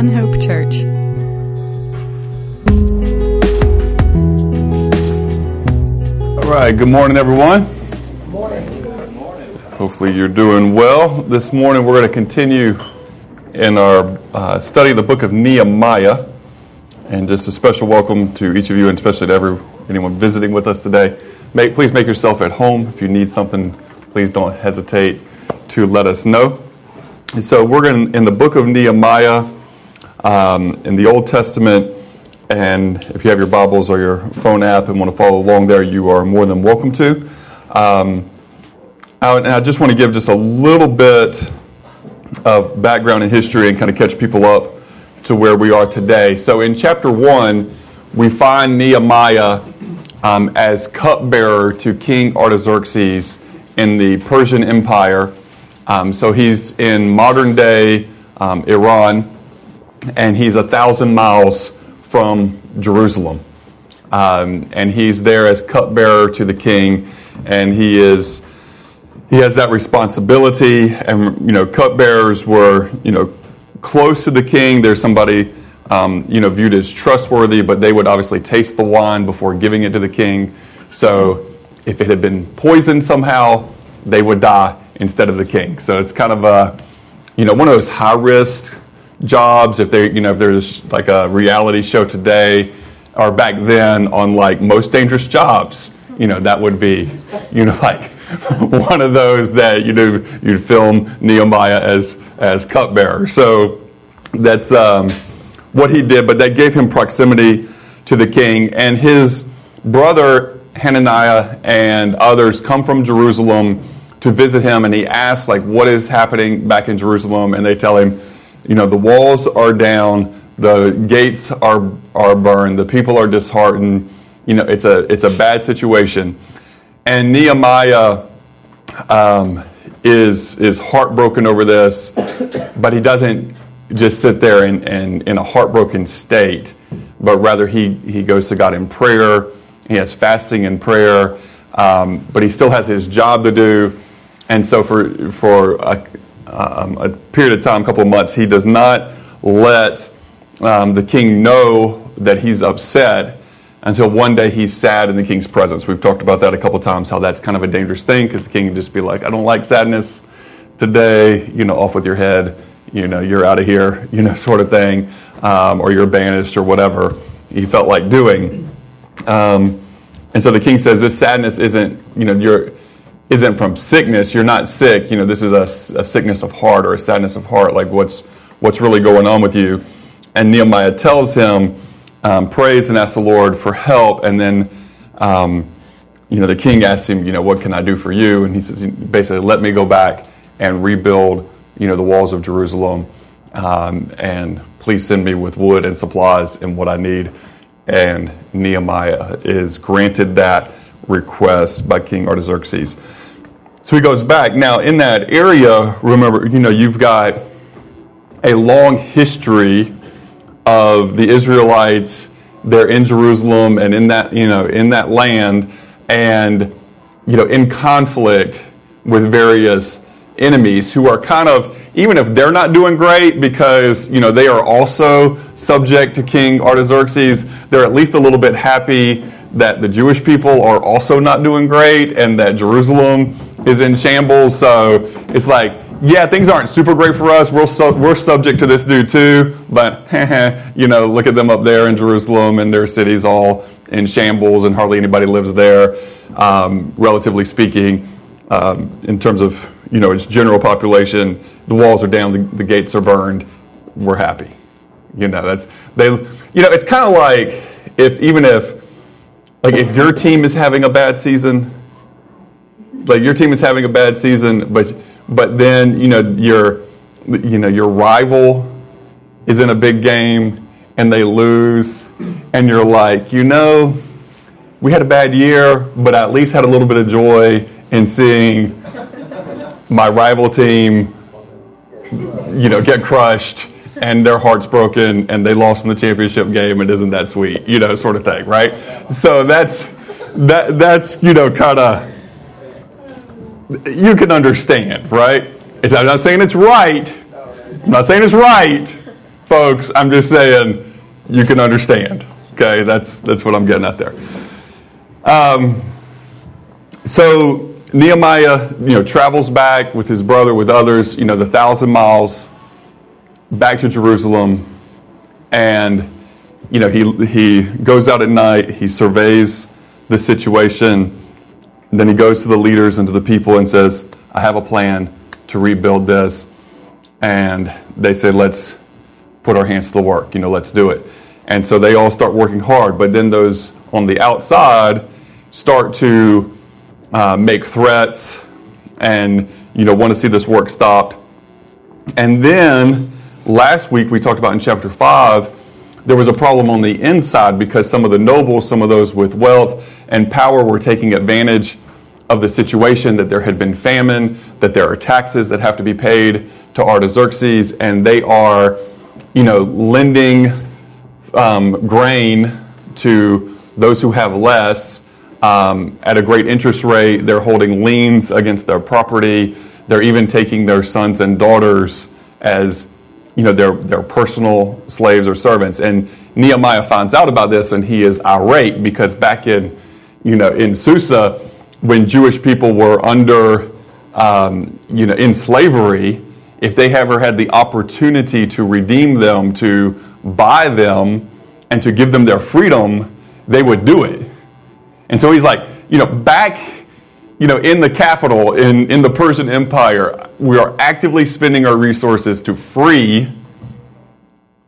One Hope Church. All right, good morning, everyone. Morning. Hopefully, you're doing well. This morning, we're going to continue in our uh, study of the book of Nehemiah. And just a special welcome to each of you, and especially to every, anyone visiting with us today. Make, please make yourself at home. If you need something, please don't hesitate to let us know. And so, we're in, in the book of Nehemiah um, in the Old Testament. And if you have your Bibles or your phone app and want to follow along there, you are more than welcome to. Um, and I just want to give just a little bit of background and history and kind of catch people up to where we are today. So in chapter one, we find Nehemiah um, as cupbearer to King Artaxerxes in the Persian Empire. Um, so he's in modern day um, Iran, and he's a thousand miles from Jerusalem. Um, and he's there as cupbearer to the king, and he is he has that responsibility. And you know, cupbearers were you know close to the king. There's somebody um, you know viewed as trustworthy, but they would obviously taste the wine before giving it to the king. So if it had been poisoned somehow, they would die instead of the king. So it's kind of a you know one of those high risk jobs if they you know if there's like a reality show today or back then on like most dangerous jobs you know that would be you know like one of those that you know you'd film nehemiah as as cupbearer. So that's um, what he did but that gave him proximity to the king. And his brother hananiah and others come from jerusalem to visit him and he asks like what is happening back in jerusalem? And they tell him you know, the walls are down, the gates are, are burned, the people are disheartened. You know, it's a, it's a bad situation. And Nehemiah um, is, is heartbroken over this, but he doesn't just sit there in, in, in a heartbroken state, but rather he, he goes to God in prayer. He has fasting and prayer, um, but he still has his job to do. And so, for, for a, um, a period of time, a couple of months, he does not let um, the king know that he's upset until one day he's sad in the king's presence. We've talked about that a couple of times, how that's kind of a dangerous thing because the king can just be like, I don't like sadness today, you know, off with your head, you know, you're out of here, you know, sort of thing, um, or you're banished or whatever he felt like doing. Um, and so the king says, This sadness isn't, you know, you're isn't from sickness. You're not sick. You know, this is a, a, sickness of heart or a sadness of heart. Like what's what's really going on with you? And Nehemiah tells him, um, prays and asks the Lord for help. And then, um, you know, the king asks him, you know, what can I do for you? And he says, basically, let me go back and rebuild, you know, the walls of Jerusalem. Um, and please send me with wood and supplies and what I need. And Nehemiah is granted that request by King Artaxerxes. So he goes back. Now, in that area, remember, you know, you've got a long history of the Israelites. They're in Jerusalem and in that, you know, in that land, and you know, in conflict with various enemies who are kind of, even if they're not doing great, because you know they are also subject to King Artaxerxes, they're at least a little bit happy that the Jewish people are also not doing great and that Jerusalem is in shambles. So it's like, yeah, things aren't super great for us. We're, su- we're subject to this dude too, but you know, look at them up there in Jerusalem and their cities all in shambles and hardly anybody lives there, um, relatively speaking, um, in terms of you know its general population. The walls are down, the, the gates are burned. We're happy. You know, that's they. You know, it's kind of like if even if like if your team is having a bad season, like your team is having a bad season, but but then you know your you know your rival is in a big game and they lose, and you're like, you know, we had a bad year, but I at least had a little bit of joy in seeing my rival team, you know, get crushed and their heart's broken and they lost in the championship game and isn't that sweet? You know sort of thing right? So that's that that's you know kind of you can understand right i'm not saying it's right i'm not saying it's right folks. I'm just saying you can understand. Okay, that's that's what I'm getting at there. Um, so Nehemiah, you know, travels back with his brother, with others, you know, the thousand miles back to Jerusalem, and you know, he he goes out at night, he surveys the situation, then he goes to the leaders and to the people and says, "I have a plan to rebuild this," and they say, "Let's put our hands to the work. You know, let's do it." And so they all start working hard, but then those on the outside start to uh, make threats and you know want to see this work stopped. And then last week we talked about in chapter five, there was a problem on the inside because some of the nobles, some of those with wealth and power, were taking advantage of the situation that there had been famine, that there are taxes that have to be paid to Artaxerxes, and they are, you know, lending um, grain to those who have less um, at a great interest rate. They're holding liens against their property. They're even taking their sons and daughters as you know their, their personal slaves or servants. And Nehemiah finds out about this and he is irate because back in you know in Susa, when Jewish people were under um, you know in slavery, if they ever had the opportunity to redeem them, to buy them, and to give them their freedom, they would do it. And so he's like, you know, back, you know, in the capital, in, in the Persian Empire, we are actively spending our resources to free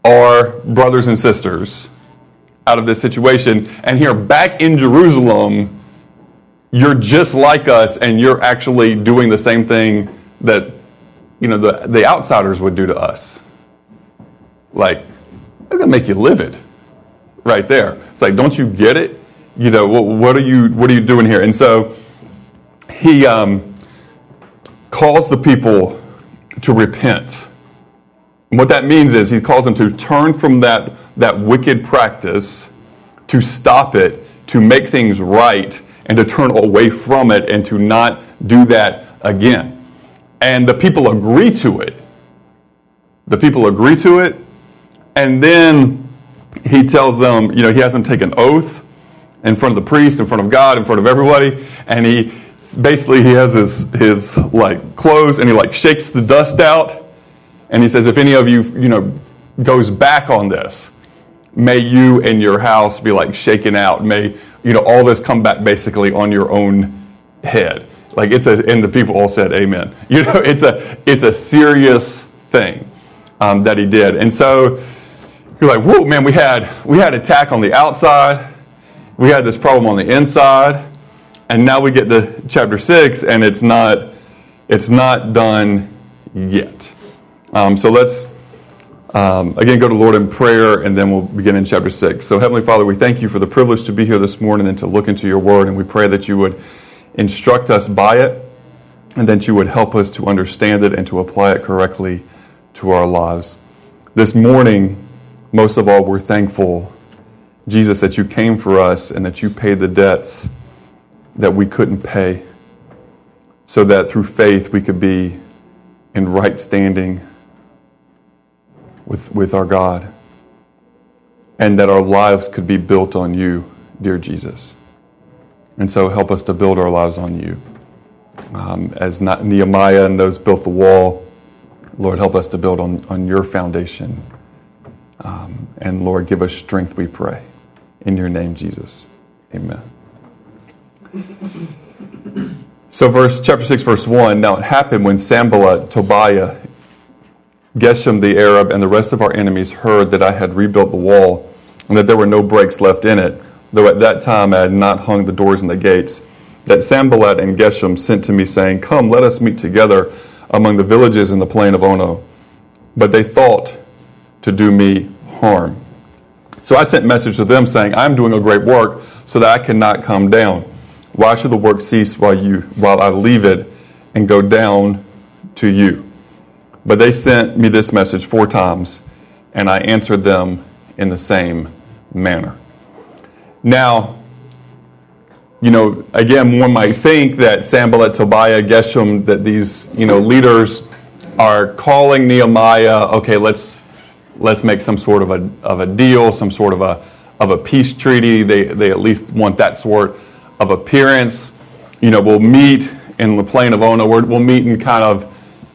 our brothers and sisters out of this situation. And here, back in Jerusalem, you're just like us, and you're actually doing the same thing that, you know, the, the outsiders would do to us. Like, they're to make you livid right there. It's like, don't you get it? you know, what, what, are you what are you doing here? And so he um, calls the people to repent. And what that means is he calls them to turn from that that wicked practice, to stop it, to make things right, and to turn away from it, and to not do that again. And the people agree to it. The people agree to it, and then he tells them, you know, he has them take an oath in front of the priest, in front of God, in front of everybody, and he basically he has his his like clothes and he like shakes the dust out, and he says, if any of you you know goes back on this, may you and your house be like shaken out. May you know all this come back basically on your own head. Like it's a and the people all said amen. You know it's a it's a serious thing um, that he did, and so you're like, whoa, man, we had we had attack on the outside we had this problem on the inside, and now we get to chapter six, and it's not it's not done yet. Um, so let's um, again go to Lord in prayer, and then we'll begin in chapter six. So Heavenly Father, we thank you for the privilege to be here this morning and to look into your Word, and we pray that you would instruct us by it, and that you would help us to understand it and to apply it correctly to our lives. This morning, most of all, we're thankful Jesus, that you came for us and that you paid the debts that we couldn't pay, so that through faith we could be in right standing with, with our God, and that our lives could be built on you, dear Jesus. And so help us to build our lives on you. Um, as Nehemiah and those built the wall, Lord, help us to build on, on your foundation. Um, and Lord, give us strength, we pray. In your name, Jesus. Amen. So, verse chapter 6, verse 1 Now it happened when Sanballat, Tobiah, Geshem the Arab, and the rest of our enemies heard that I had rebuilt the wall and that there were no breaks left in it, though at that time I had not hung the doors and the gates, that Sanballat and Geshem sent to me, saying, Come, let us meet together among the villages in the plain of Ono. But they thought to do me harm. So I sent message to them saying, I'm doing a great work so that I cannot come down. Why should the work cease while, you, while I leave it and go down to you? But they sent me this message four times, and I answered them in the same manner. Now, you know, again, one might think that Sanballat, Tobiah, Geshem, that these, you know, leaders are calling Nehemiah, okay, let's let's make some sort of a, of a deal, some sort of a, of a peace treaty. They, they at least want that sort of appearance. You know, we'll meet in the plain of Ono. We'll meet in kind of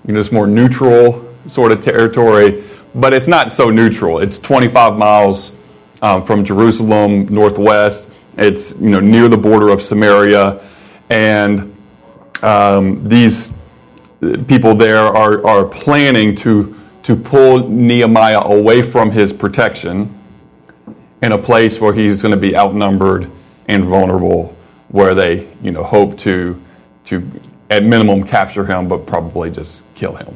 you know, this more neutral sort of territory, but it's not so neutral. It's 25 miles um, from Jerusalem, northwest. It's you know near the border of Samaria, and um, these people there are, are planning to to pull Nehemiah away from his protection in a place where he's going to be outnumbered and vulnerable, where they you know hope to to at minimum capture him, but probably just kill him.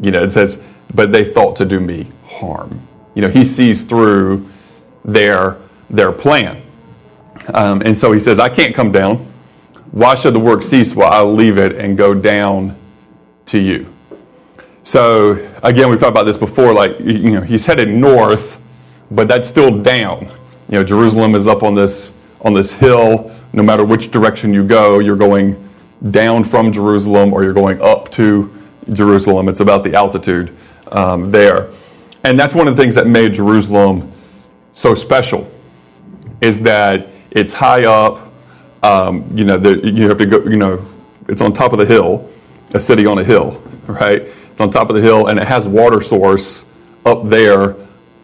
You know, it says, but they thought to do me harm. You know, he sees through their their plan, um, and so he says, I can't come down. Why should the work cease while I leave it and go down to you? So again, we've talked about this before. Like you know, he's headed north, but that's still down. You know, Jerusalem is up on this on this hill. No matter which direction you go, you're going down from Jerusalem or you're going up to Jerusalem. It's about the altitude um, there. And that's one of the things that made Jerusalem so special is that it's high up. Um, you know, the, you have to go, you know, it's on top of the hill, a city on a hill, right? It's on top of the hill and it has water source up there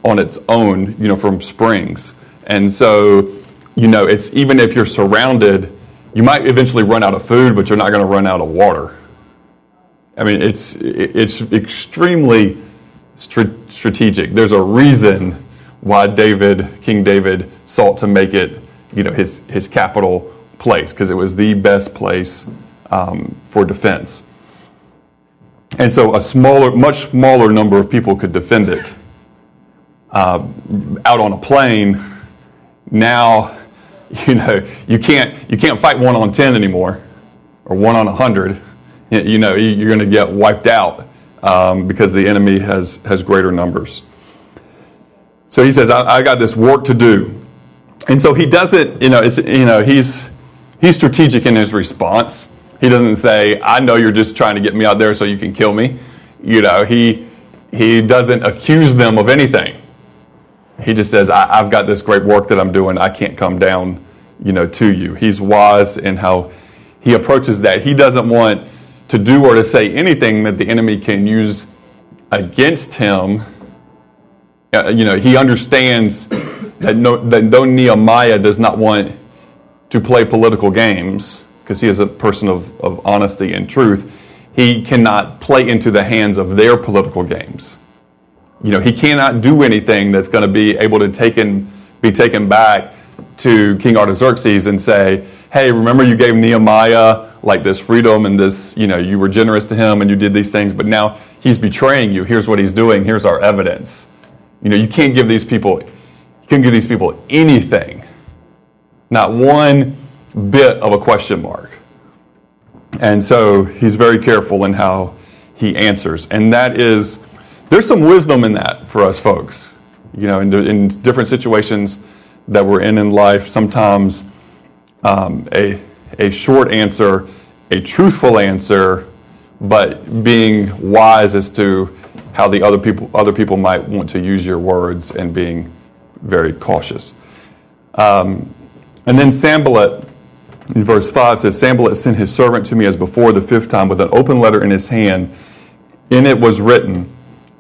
on its own, you know, from springs. And so, you know, it's even if you're surrounded you might eventually run out of food, but you're not going to run out of water. I mean, it's, it's extremely strategic. There's a reason why David, King David, sought to make it, you know, his, his capital place, because it was the best place um, for defense. And so a smaller, much smaller number of people could defend it. Uh, out on a plain, now you know, you can't, you can't fight one on 10 anymore or one on a 100. You know, you're going to get wiped out um, because the enemy has, has greater numbers. So he says, I, I got this work to do. And so he doesn't, you know, it's, you know, he's, he's strategic in his response. He doesn't say, I know you're just trying to get me out there so you can kill me. You know, he, he doesn't accuse them of anything. He just says, I, have got this great work that I'm doing. I can't come down, you know, to you. He's wise in how he approaches that. He doesn't want to do or to say anything that the enemy can use against him. Uh, you know, he understands that, no, that though Nehemiah does not want to play political games, because he is a person of, of honesty and truth, he cannot play into the hands of their political games you know, he cannot do anything that's going to be able to taken, be taken back to King Artaxerxes and say, hey, remember you gave Nehemiah like this freedom and this, you know, you were generous to him and you did these things, but now he's betraying you. Here's what he's doing. Here's our evidence. You know, you can't give these people, you can't give these people anything. Not one bit of a question mark. And so he's very careful in how he answers. And that is there's some wisdom in that for us folks. You know, in, in different situations that we're in in life, sometimes um, a, a short answer, a truthful answer, but being wise as to how the other people, other people might want to use your words and being very cautious. Um, and then Sanballat, in verse 5 says, Sanballat sent his servant to me as before the fifth time with an open letter in his hand. In it was written,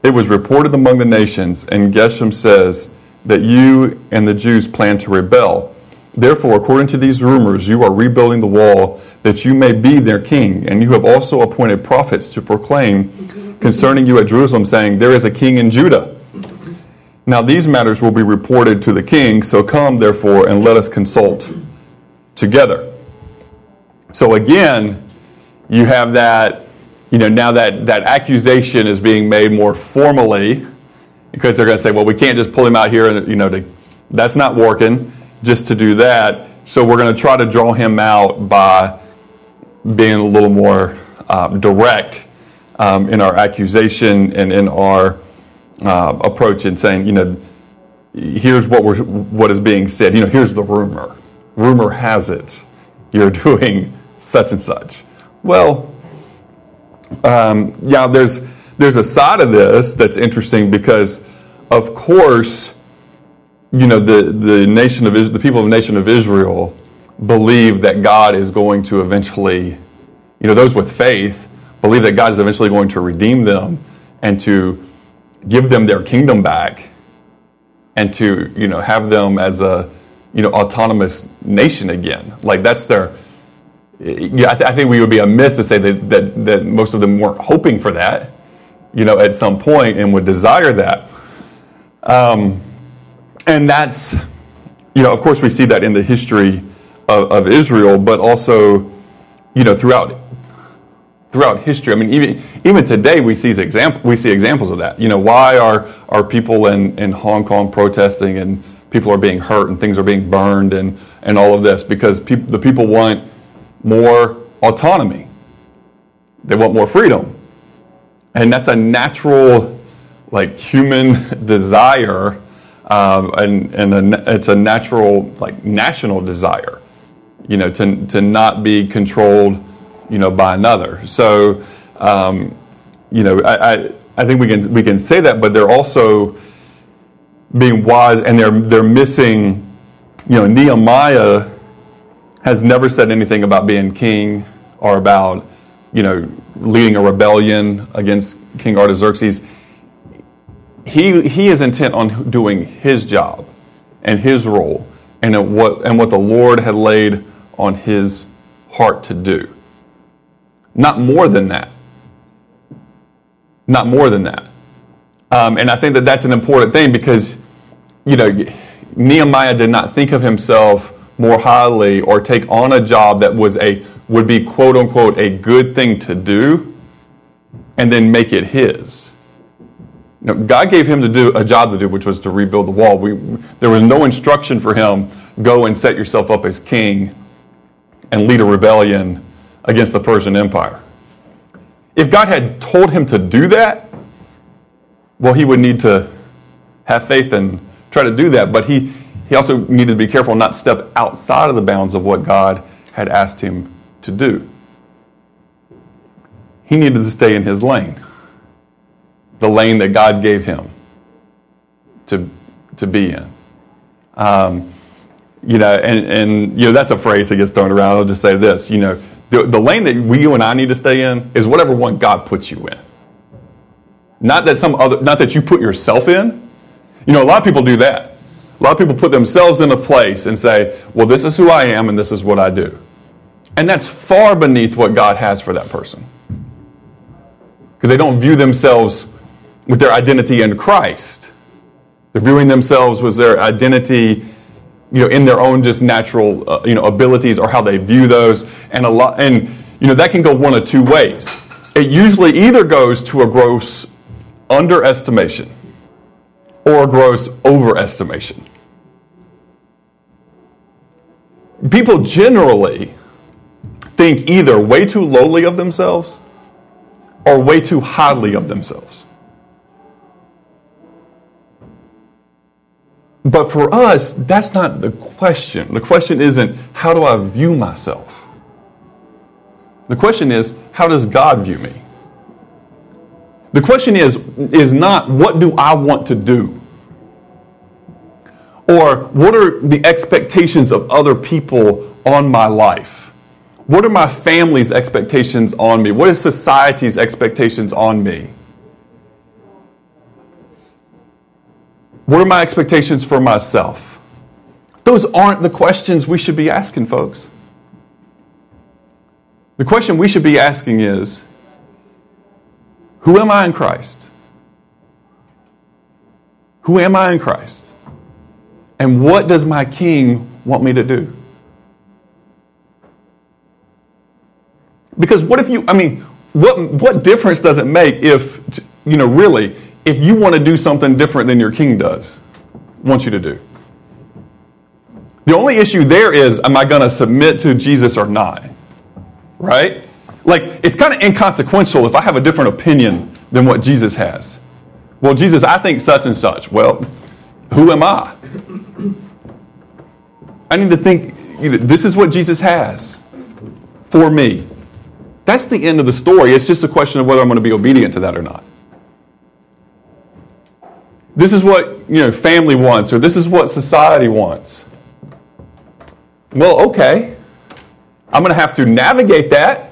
it was reported among the nations, and Geshem says that you and the Jews plan to rebel. Therefore, according to these rumors, you are rebuilding the wall that you may be their king, and you have also appointed prophets to proclaim concerning you at Jerusalem, saying, There is a king in Judah. Now, these matters will be reported to the king, so come, therefore, and let us consult together. So, again, you have that you know, now that, that accusation is being made more formally because they're going to say, well, we can't just pull him out here and, you know, to, that's not working just to do that. So we're going to try to draw him out by being a little more uh, direct um, in our accusation and in our uh, approach and saying, you know, here's what we're what is being said. You know, here's the rumor. Rumor has it you're doing such and such. Well, um, yeah, there's there's a side of this that's interesting because of course, you know, the, the nation of the people of the nation of Israel believe that God is going to eventually, you know, those with faith believe that God is eventually going to redeem them and to give them their kingdom back and to, you know, have them as a, you know, autonomous nation again. Like that's their, yeah, I, th- I think we would be amiss to say that, that, that most of them weren't hoping for that, you know, at some point and would desire that. Um, and that's, you know, of course, we see that in the history of, of Israel, but also, you know, throughout throughout history. I mean, even even today, we see example we see examples of that. You know, why are are people in, in Hong Kong protesting and people are being hurt and things are being burned and and all of this because pe- the people want more autonomy. They want more freedom, and that's a natural, like human desire, um, and and a, it's a natural like national desire. You know, to to not be controlled you know, by another. So, um, you know, I, I, I, think we can we can say that, but they're also being wise, and they're they're missing. You know, Nehemiah has never said anything about being king or about you know leading a rebellion against King Artaxerxes. He he is intent on doing his job and his role and what and what the Lord had laid on his heart to do. Not more than that. Not more than that. Um, and I think that that's an important thing because, you know, Nehemiah did not think of himself more highly or take on a job that was a would be quote unquote a good thing to do and then make it his. God gave him to do a job to do, which was to rebuild the wall. We, there was no instruction for him go and set yourself up as king and lead a rebellion against the Persian Empire. If God had told him to do that, well, he would need to have faith and try to do that. But he, he also needed to be careful not to step outside of the bounds of what God had asked him to do. He needed to stay in his lane, the lane that God gave him to, to be in. Um, you know, and, and you know that's a phrase that gets thrown around. I'll just say this, you know, the, the lane that we, you and I need to stay in is whatever one God puts you in. Not that some other, not that you put yourself in. You know, a lot of people do that. A lot of people put themselves in a place and say, well, this is who I am and this is what I do. And that's far beneath what God has for that person. Because they don't view themselves with their identity in Christ. They're viewing themselves with their identity you know, in their own just natural, uh, you know, abilities or how they view those. And a lot, and, you know, that can go one of two ways. It usually either goes to a gross underestimation or gross overestimation. People generally think either way too lowly of themselves or way too highly of themselves. But for us, that's not the question. The question isn't, how do I view myself? The question is, how does God view me? The question is, is not, what do I want to do? Or what are the expectations of other people on my life? What are my family's expectations on me? What is society's expectations on me? What are my expectations for myself? Those aren't the questions we should be asking, folks. The question we should be asking is Who am I in Christ? Who am I in Christ? And what does my King want me to do? Because what if you, I mean, what, what difference does it make if, you know, really, if you want to do something different than your king does, wants you to do. The only issue there is, am I going to submit to Jesus or not? Right? Like, it's kind of inconsequential if I have a different opinion than what Jesus has. Well, Jesus, I think such and such. Well, who am I? I need to think, you know, this is what Jesus has for me. That's the end of the story. It's just a question of whether I'm going to be obedient to that or not. this is what you know family wants or this is what society wants. Well, okay. I'm going to have to navigate that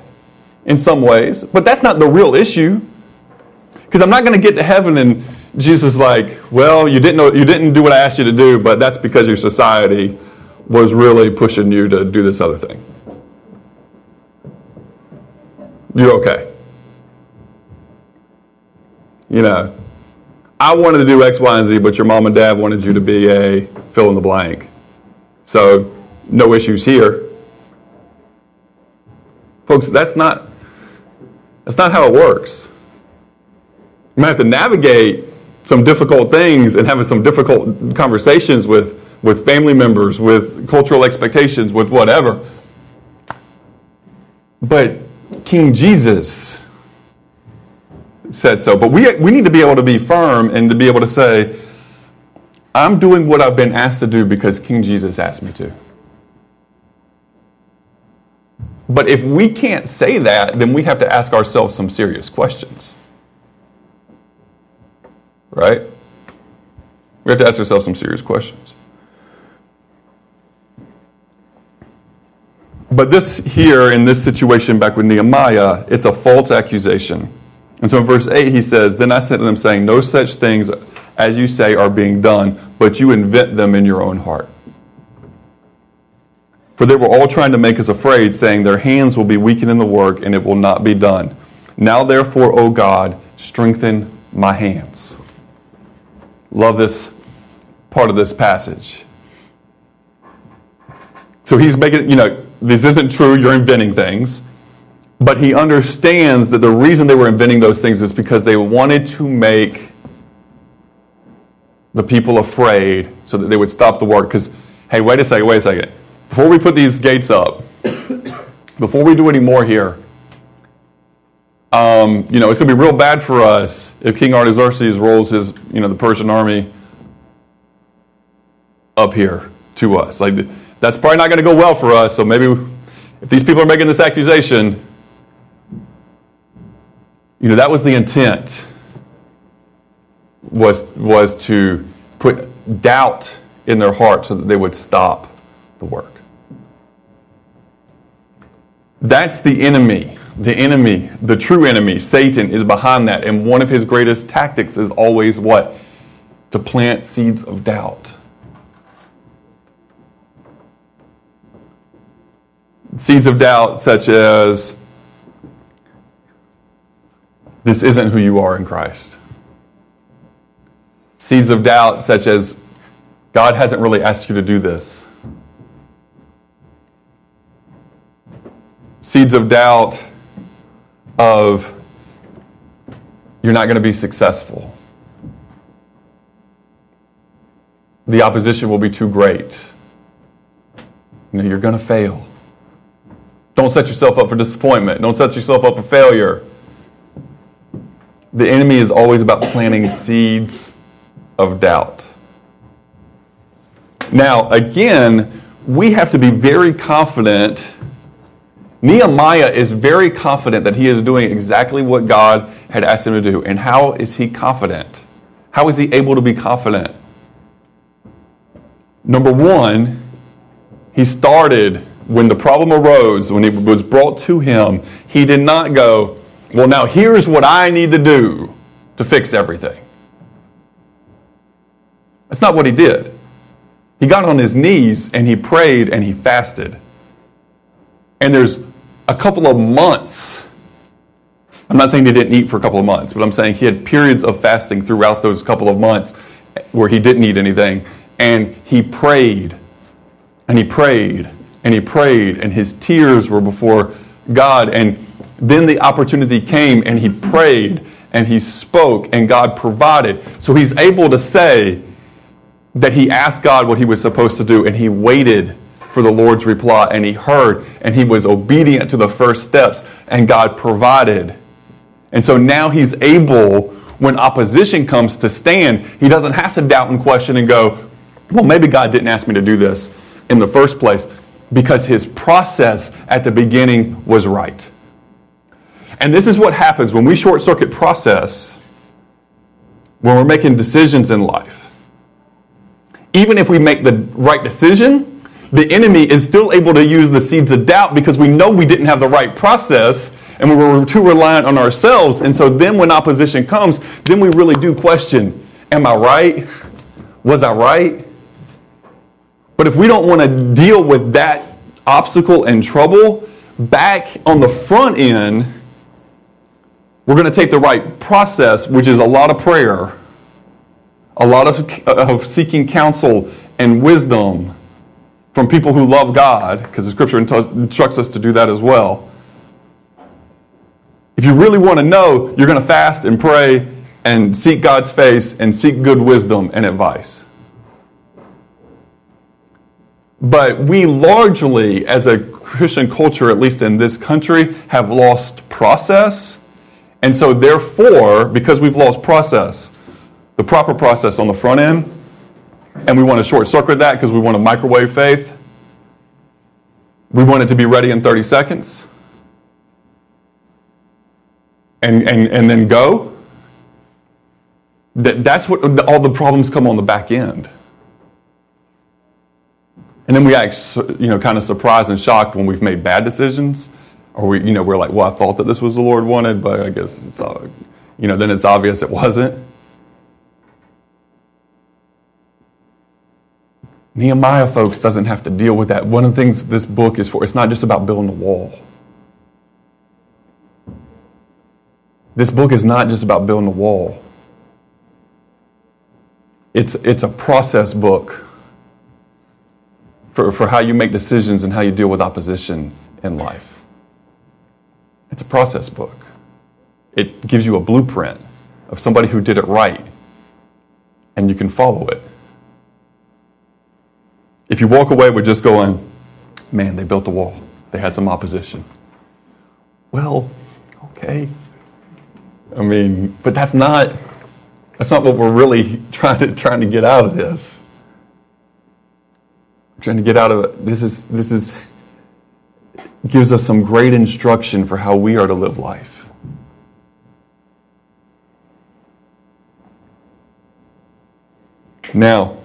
in some ways, but that's not the real issue. Because I'm not going to get to heaven and Jesus is like, well, you didn't know you didn't do what I asked you to do, but that's because your society was really pushing you to do this other thing. You're okay. You know, I wanted to do X, Y, and Z, but your mom and dad wanted you to be a fill in the blank. So, no issues here. Folks, that's not that's not how it works. You might have to navigate some difficult things and having some difficult conversations with, with family members, with cultural expectations, with whatever. But King Jesus said so. But we, we need to be able to be firm and to be able to say, I'm doing what I've been asked to do because King Jesus asked me to. But if we can't say that, then we have to ask ourselves some serious questions. Right? We have to ask ourselves some serious questions. But this here, in this situation back with Nehemiah, it's a false accusation. And so in verse 8, he says, Then I to them, saying, No such things as you say are being done, but you invent them in your own heart. For they were all trying to make us afraid, saying, Their hands will be weakened in the work, and it will not be done. Now, therefore, O God, strengthen my hands. Love this part of this passage. So he's making, you know, this isn't true, you're inventing things. But he understands that the reason they were inventing those things is because they wanted to make the people afraid so that they would stop the work. Because, hey, wait a second, wait a second before we put these gates up, before we do any more here, um, you know, it's going to be real bad for us if King Artaxerxes rolls his, you know, the Persian army up here to us. Like, that's probably not going to go well for us. So maybe if these people are making this accusation, you know, that was the intent was, was to put doubt in their heart so that they would stop the work. That's the enemy. The enemy, the true enemy, Satan, is behind that. And one of his greatest tactics is always what? To plant seeds of doubt. Seeds of doubt, such as this isn't who you are in Christ. Seeds of doubt, such as God hasn't really asked you to do this. Seeds of doubt of you're not going to be successful. The opposition will be too great. You know, you're going to fail. Don't set yourself up for disappointment. Don't set yourself up for failure. The enemy is always about planting seeds of doubt. Now, again, we have to be very confident Nehemiah is very confident that he is doing exactly what God had asked him to do. And how is he confident? How is he able to be confident? Number one, he started when the problem arose, when it was brought to him, he did not go, Well, now here's what I need to do to fix everything. That's not what he did. He got on his knees and he prayed and he fasted. And there's a couple of months. I'm not saying he didn't eat for a couple of months, but I'm saying he had periods of fasting throughout those couple of months where he didn't eat anything. And he prayed, and he prayed, and he prayed, and his tears were before God. And then the opportunity came, and he prayed, and he spoke, and God provided. So he's able to say that he asked God what he was supposed to do, and he waited for the Lord's reply, and he heard, and he was obedient to the first steps, and God provided. And so now he's able, when opposition comes to stand, he doesn't have to doubt and question and go, well, maybe God didn't ask me to do this in the first place, because his process at the beginning was right. And this is what happens when we short circuit process. when we're making decisions in life, even if we make the right decision, the enemy is still able to use the seeds of doubt because we know we didn't have the right process and we were too reliant on ourselves. And so then when opposition comes, then we really do question Am I right? Was I right? But if we don't want to deal with that obstacle and trouble back on the front end, we're going to take the right process, which is a lot of prayer, a lot of, of seeking counsel and wisdom from people who love God, because the scripture instructs us to do that as well. If you really want to know, you're going to fast and pray and seek God's face and seek good wisdom and advice. But we largely, as a Christian culture, at least in this country, have lost process. And so, therefore, because we've lost process, the proper process on the front end, and we want to short circuit that because we want to microwave faith, we want it to be ready in 30 seconds, and, and, and then go. That, that's what all the problems come on the back end. And then we act, you know, kind of surprised and shocked when we've made bad decisions, or we, you know, we're like, well, I thought that this was the Lord wanted, but I guess it's, all, you know, then it's obvious it wasn't. Nehemiah, folks, doesn't have to deal with that. One of the things this book is for, it's not just about building a wall. This book is not just about building a wall. It's, it's a process book for, for how you make decisions and how you deal with opposition in life. It's a process book. It gives you a blueprint of somebody who did it right, and you can follow it. If you walk away with just going, man, they built a wall, they had some opposition. Well, okay. I mean, but that's not that's not what we're really trying to trying to get out of this trying to get out of it. This is this is gives us some great instruction for how we are to live life. Now,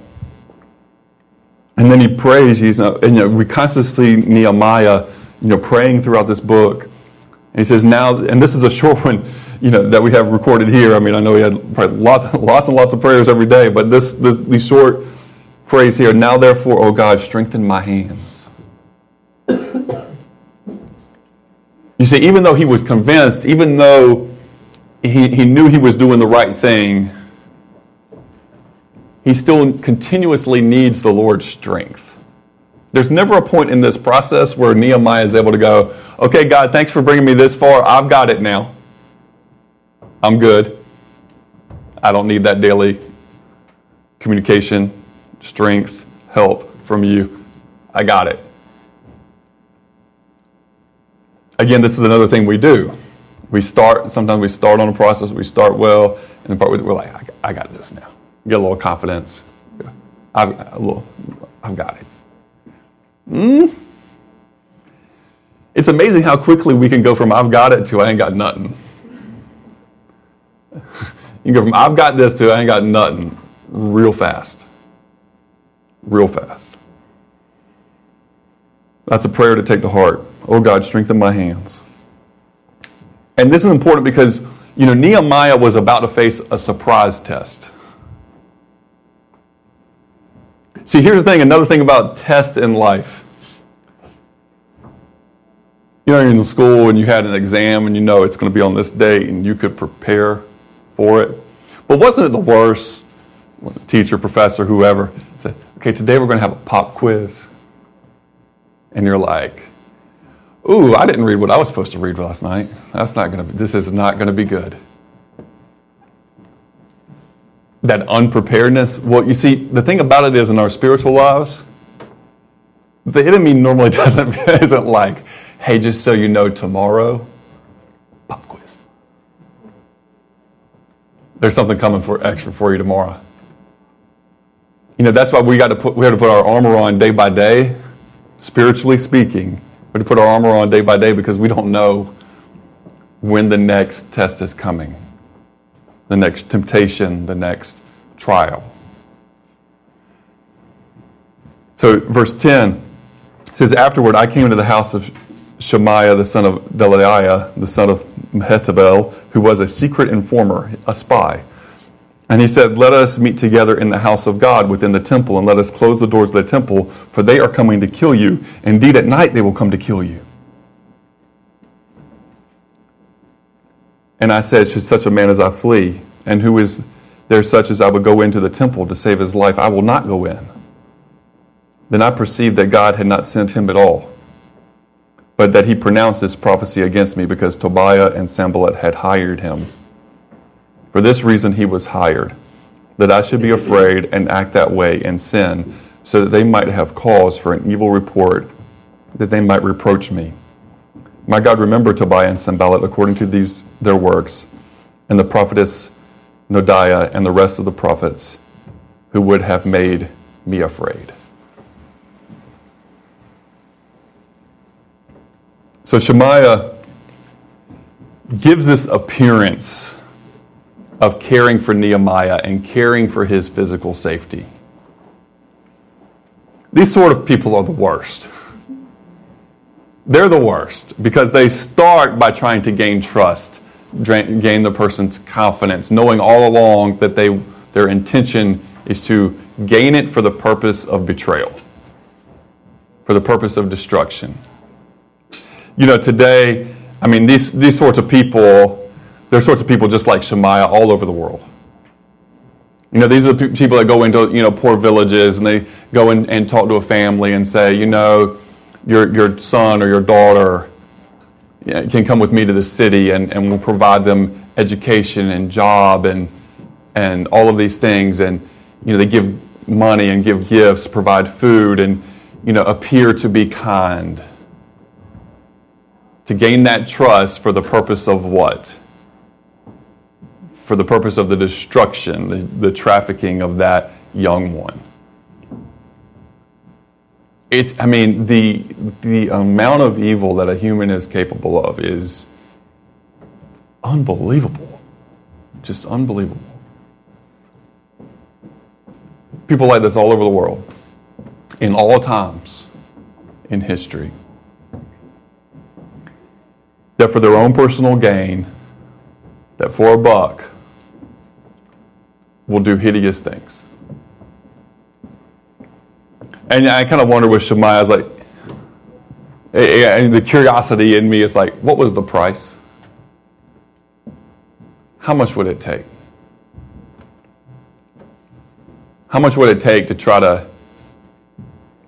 and then he prays. He's uh, and you know, we constantly see Nehemiah, you know, praying throughout this book. And he says now, and this is a short one, you know, that we have recorded here. I mean, I know he had lots, lots and lots of prayers every day, but this, this these short phrase here Now, therefore, O God, strengthen my hands. You see, even though he was convinced, even though he, he knew he was doing the right thing, he still continuously needs the Lord's strength. There's never a point in this process where Nehemiah is able to go, okay, God, thanks for bringing me this far. I've got it now. I'm good. I don't need that daily communication strength, help from you. I got it. Again, this is another thing we do. We start, sometimes we start on a process, we start well, and part we're like, I got this now. Get a little confidence. I've, a little, I've got it. Mm. It's amazing how quickly we can go from I've got it to I ain't got nothing. you can go from I've got this to I ain't got nothing real fast real fast. That's a prayer to take to heart. Oh God, strengthen my hands. And this is important because, you know, Nehemiah was about to face a surprise test. See, here's the thing another thing about tests in life. You know, you're in school and you had an exam and you know it's going to be on this date and you could prepare for it. But wasn't it the worst? Teacher, professor, whoever said, okay, today we're going to have a pop quiz. And you're like, ooh, I didn't read what I was supposed to read last night. That's not going to, this is not going to be good. That unpreparedness, well, you see, the thing about it is in our spiritual lives, the enemy normally doesn't, isn't like, hey, just so you know, tomorrow, pop quiz. There's something coming for extra for you tomorrow. You know, that's why we got to put we have to put our armor on day by day, spiritually speaking. We have to put our armor on day by day because we don't know when the next test is coming. The next temptation, the next trial. So, verse 10 says, Afterward, I came into the house of Shemaiah, the son of Delaiah, the son of Mehetabel, who was a secret informer, a spy. And he said, Let us meet together in the house of God within the temple, and let us close the doors of the temple, for they are coming to kill you. Indeed, at night they will come to kill you. And I said, Should such a man as I flee? And who is there such as I would go into the temple to save his life? I will not go in. Then I perceived that God had not sent him at all but that he pronounced this prophecy against me because Tobiah and Sanballat had hired him. For this reason he was hired, that I should be afraid and act that way and sin, so that they might have cause for an evil report, that they might reproach me. My God, remember Tobiah and Sanballat according to these their works, and the prophetess Noadiah and the rest of the prophets who would have made me afraid. So Shemaiah gives this appearance of caring for Nehemiah and caring for his physical safety. These sort of people are the worst. They're the worst because they start by trying to gain trust, gain the person's confidence, knowing all along that they, their intention is to gain it for the purpose of betrayal, for the purpose of destruction you know, today, I mean, these, these sorts of people, they're sorts of people just like Shemaiah all over the world. You know, these are the people that go into, you know, poor villages and they go in and talk to a family and say, you know, your, your son or your daughter can come with me to the city and, and we'll provide them education and job and, and all of these things. And, you know, they give money and give gifts, provide food and, you know, appear to be kind to gain that trust for the purpose of what? For the purpose of the destruction, the, the trafficking of that young one. It's, I mean, the, the amount of evil that a human is capable of is unbelievable. Just unbelievable. People like this all over the world, in all times in history that for their own personal gain, that for a buck, will do hideous things. And I kind of wonder with Shemaiah, like, eh, eh, and the curiosity in me is like, what was the price? How much would it take? How much would it take to try to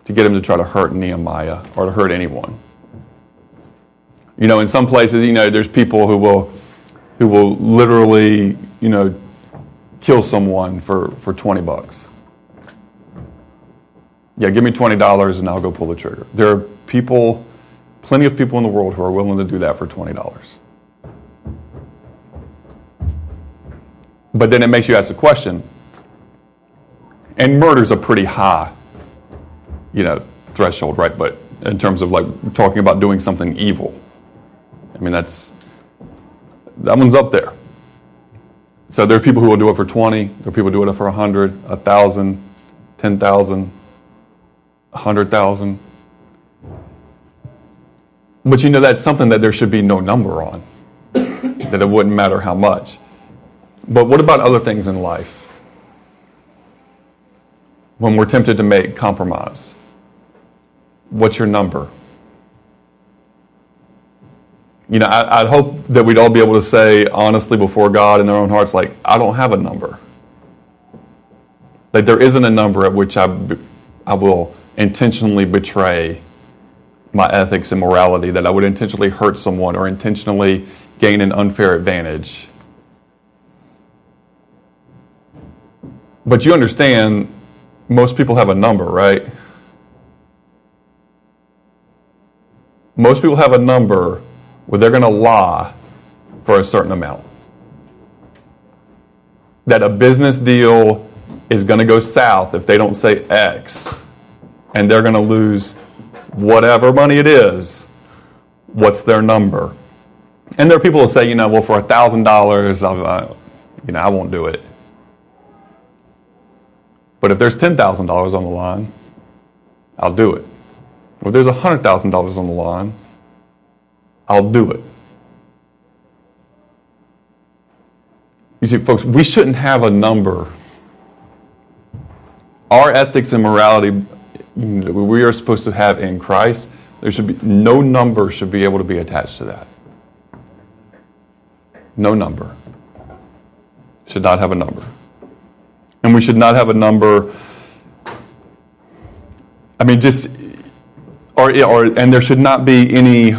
to get him to try to hurt Nehemiah or to hurt anyone? You know, in some places, you know, there's people who will who will literally, you know, kill someone for, for 20 bucks. Yeah, give me $20 and I'll go pull the trigger. There are people, plenty of people in the world who are willing to do that for $20. But then it makes you ask the question, and murder's a pretty high, you know, threshold, right? But in terms of like talking about doing something evil. I mean, that's that one's up there. So there are people who will do it for 20, there are people who do it for 100, 1,000, 10,000, 100,000. But you know, that's something that there should be no number on, that it wouldn't matter how much. But what about other things in life? When we're tempted to make compromise, what's your number? you know, I, would hope that we'd all be able to say honestly before God in their own hearts, like, I don't have a number. Like, there isn't a number at which I, I will intentionally betray my ethics and morality, that I would intentionally hurt someone or intentionally gain an unfair advantage. But you understand, most people have a number, right? Most people have a number where they're going to lie for a certain amount. That a business deal is going to go south if they don't say X, and they're going to lose whatever money it is. What's their number? And there are people who say, you know, well, for $1,000, uh, you know, I won't do it. But if there's $10,000 on the line, I'll do it. If there's $100,000 on the line, I'll do it. You see, folks, we shouldn't have a number. Our ethics and morality we are supposed to have in Christ, there should be no number should be able to be attached to that. No number. Should not have a number. And we should not have a number. I mean, just, or, or and there should not be any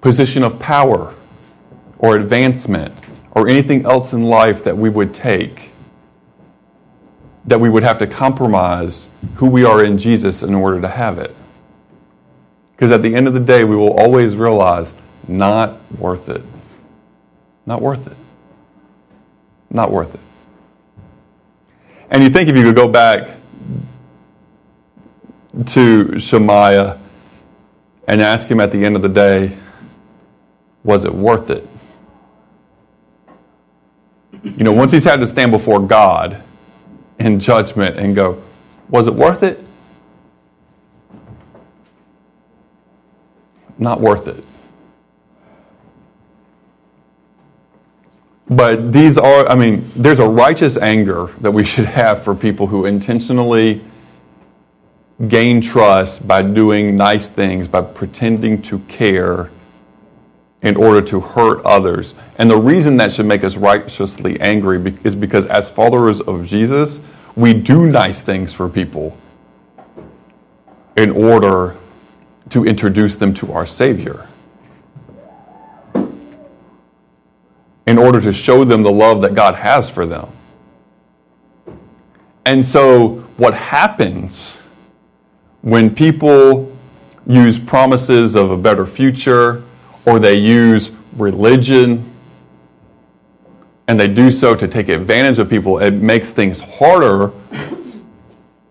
position of power or advancement or anything else in life that we would take that we would have to compromise who we are in Jesus in order to have it. Because at the end of the day, we will always realize not worth it. Not worth it. Not worth it. And you think if you could go back to Shemaiah and ask him at the end of the day, was it worth it? You know, once he's had to stand before God in judgment and go, was it worth it? Not worth it. But these are, I mean, there's a righteous anger that we should have for people who intentionally gain trust by doing nice things, by pretending to care in order to hurt others. And the reason that should make us righteously angry is because as followers of Jesus, we do nice things for people in order to introduce them to our Savior. In order to show them the love that God has for them. And so, what happens when people use promises of a better future or they use religion and they do so to take advantage of people, it makes things harder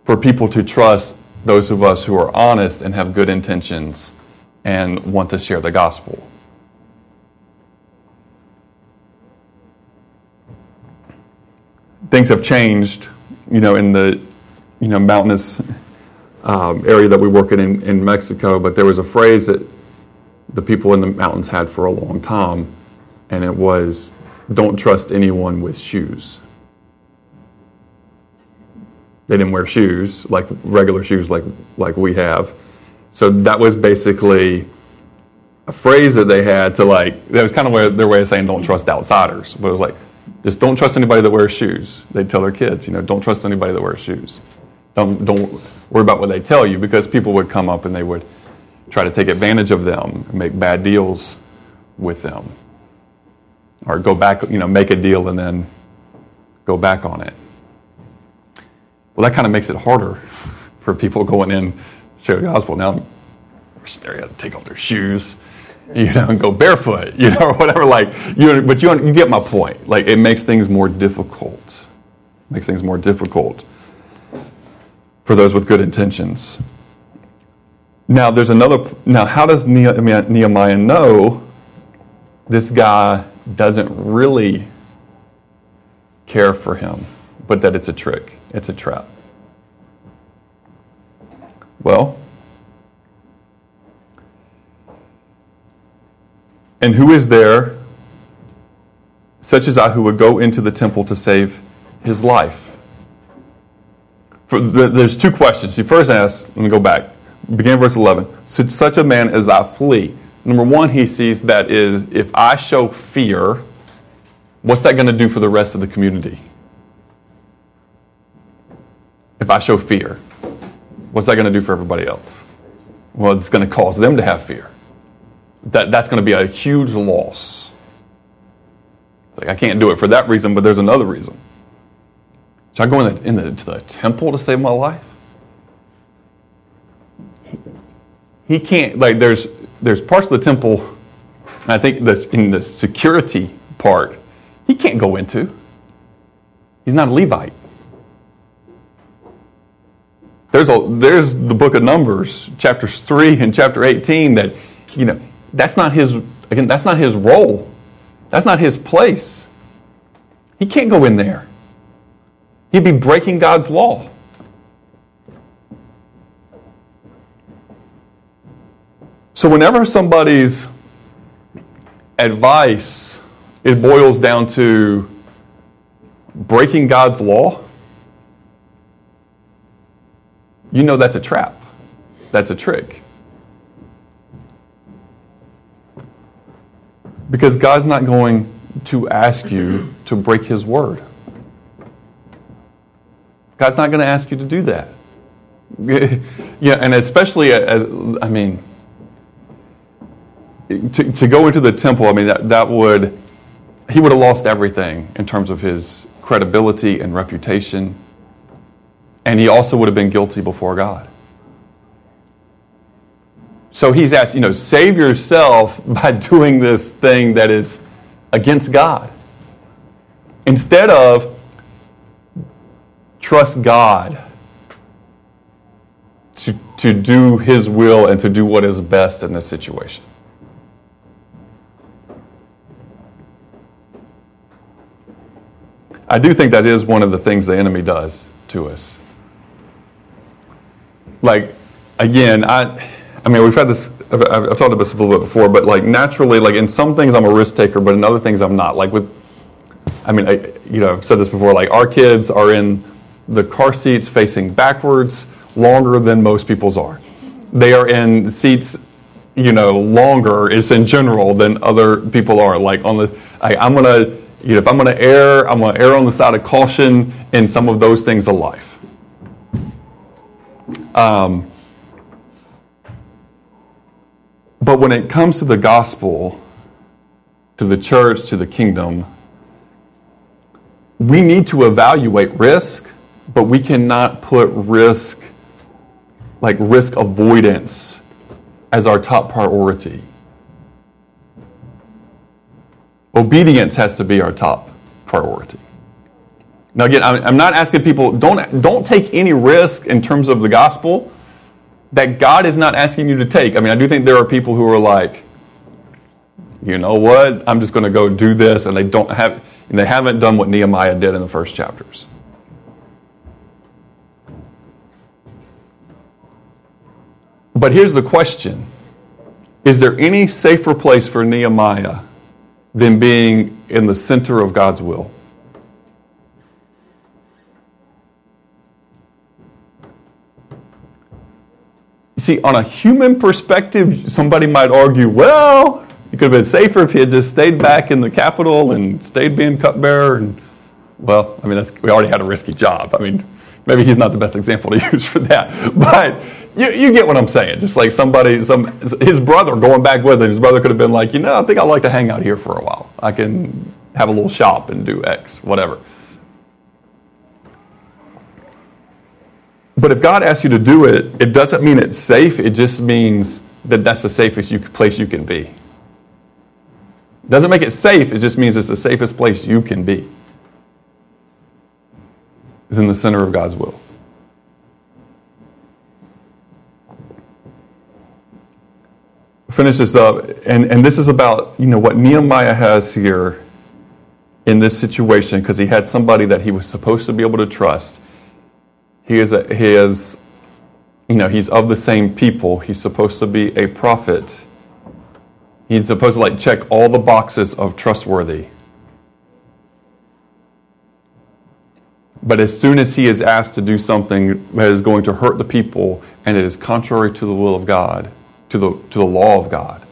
for people to trust those of us who are honest and have good intentions and want to share the gospel. Things have changed, you know, in the you know mountainous um, area that we work in, in in Mexico. But there was a phrase that the people in the mountains had for a long time, and it was don't trust anyone with shoes. They didn't wear shoes, like regular shoes like, like we have. So that was basically a phrase that they had to like, that was kind of their way of saying don't trust outsiders. But it was like, just don't trust anybody that wears shoes. They'd tell their kids, you know, don't trust anybody that wears shoes. Don't, don't worry about what they tell you because people would come up and they would try to take advantage of them, make bad deals with them or go back, you know, make a deal and then go back on it. Well, that kind of makes it harder for people going in, share the gospel. Now, they got to take off their shoes, you know, and go barefoot, you know, or whatever. Like, you, but you, you get my point. Like, it makes things more difficult. makes things more difficult for those with good intentions. Now, there's another. Now, how does Nehemiah know this guy doesn't really care for him, but that it's a trick, it's a trap. Well, and who is there, such as I, who would go into the temple to save his life? The, there's two questions. He first asks, let me go back, begin verse 11. Should such a man as I flee? Number one, he sees that is if I show fear, what's that going to do for the rest of the community? If I show fear, what's that going to do for everybody else? Well, it's going to cause them to have fear. That, that's going to be a huge loss. It's like, I can't do it for that reason, but there's another reason. Should I go in the, in the, the temple to save my life? He can't, like, there's, there's parts of the temple, I think this, in the security part, he can't go into. He's not a Levite. There's, a, there's the book of Numbers, chapters 3 and chapter 18, that, you know, that's not his, again, that's not his role. That's not his place. He can't go in there. He'd be breaking God's law. So, whenever somebody's advice it boils down to breaking God's law, you know that's a trap. That's a trick. Because God's not going to ask you to break His word. God's not going to ask you to do that. yeah, and especially uh, as, I mean, to, to go into the temple, I mean, that, that would, he would have lost everything in terms of his credibility and reputation. And he also would have been guilty before God. So he's asked, you know, save yourself by doing this thing that is against God. Instead of trust God to, to do his will and to do what is best in this situation. I do think that is one of the things the enemy does to us. Like, again, I, I mean, we've had this, I've, I've talked about this a little bit before, but like naturally, like in some things I'm a risk taker, but in other things I'm not. Like with, I mean, I, you know, I've said this before, like our kids are in the car seats facing backwards longer than most people's are. They are in seats, you know, longer, it's in general, than other people are. Like on the, I, I'm to, you know, if I'm going to err, I'm going to err on the side of caution in some of those things of life. Um, but when it comes to the gospel, to the church, to the kingdom, we need to evaluate risk, but we cannot put risk, like risk avoidance, as our top priority. Obedience has to be our top priority. Now, again, I'm not asking people, don't, don't take any risk in terms of the gospel that God is not asking you to take. I mean, I do think there are people who are like, you know what, I'm just going to go do this, and they don't have, and they haven't done what Nehemiah did in the first chapters. But here's the question Is there any safer place for Nehemiah than being in the center of God's will. You see, on a human perspective, somebody might argue, well, it could have been safer if he had just stayed back in the capital and stayed being cupbearer. And, well, I mean, we already had a risky job. I mean, maybe he's not the best example to use for that. But you, you get what I'm saying. Just like somebody, some his brother going back with him. His brother could have been like, you know, I think I'd like to hang out here for a while. I can have a little shop and do X, whatever. But if God asks you to do it, it doesn't mean it's safe. It just means that that's the safest you, place you can be. It doesn't make it safe. It just means it's the safest place you can be. Is in the center of God's will. Finish this up, and, and this is about you know what Nehemiah has here in this situation because he had somebody that he was supposed to be able to trust. He is a, he is you know he's of the same people. He's supposed to be a prophet. He's supposed to like check all the boxes of trustworthy. But as soon as he is asked to do something that is going to hurt the people and it is contrary to the will of God, to the, to the law of God.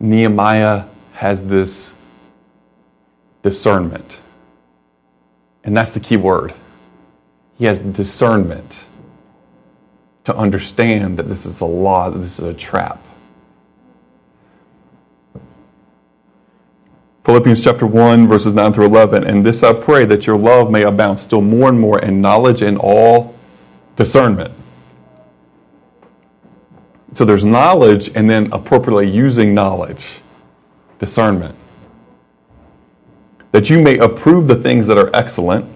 Nehemiah has this discernment. And that's the key word. He has discernment to understand that this is a law, that this is a trap. Philippians chapter 1, verses 9 through 11. And this I pray that your love may abound still more and more in knowledge and all discernment so there's knowledge and then appropriately using knowledge, discernment. That you may approve the things that are excellent,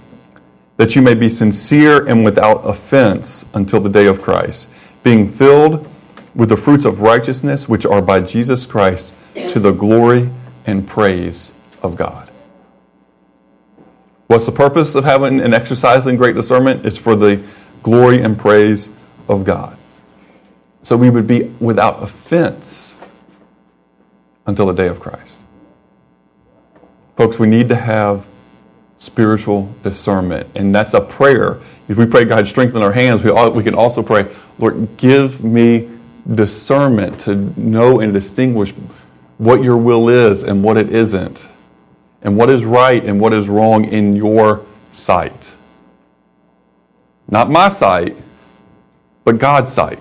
that you may be sincere and without offense until the day of Christ, being filled with the fruits of righteousness which are by Jesus Christ to the glory and praise of God. What's the purpose of having and exercising great discernment? It's for the glory and praise of God. So we would be without offense until the day of Christ. Folks, we need to have spiritual discernment, and that's a prayer. If we pray, God, strengthen our hands, we, all, we can also pray, Lord, give me discernment to know and distinguish what your will is and what it isn't, and what is right and what is wrong in your sight. Not my sight, but God's sight.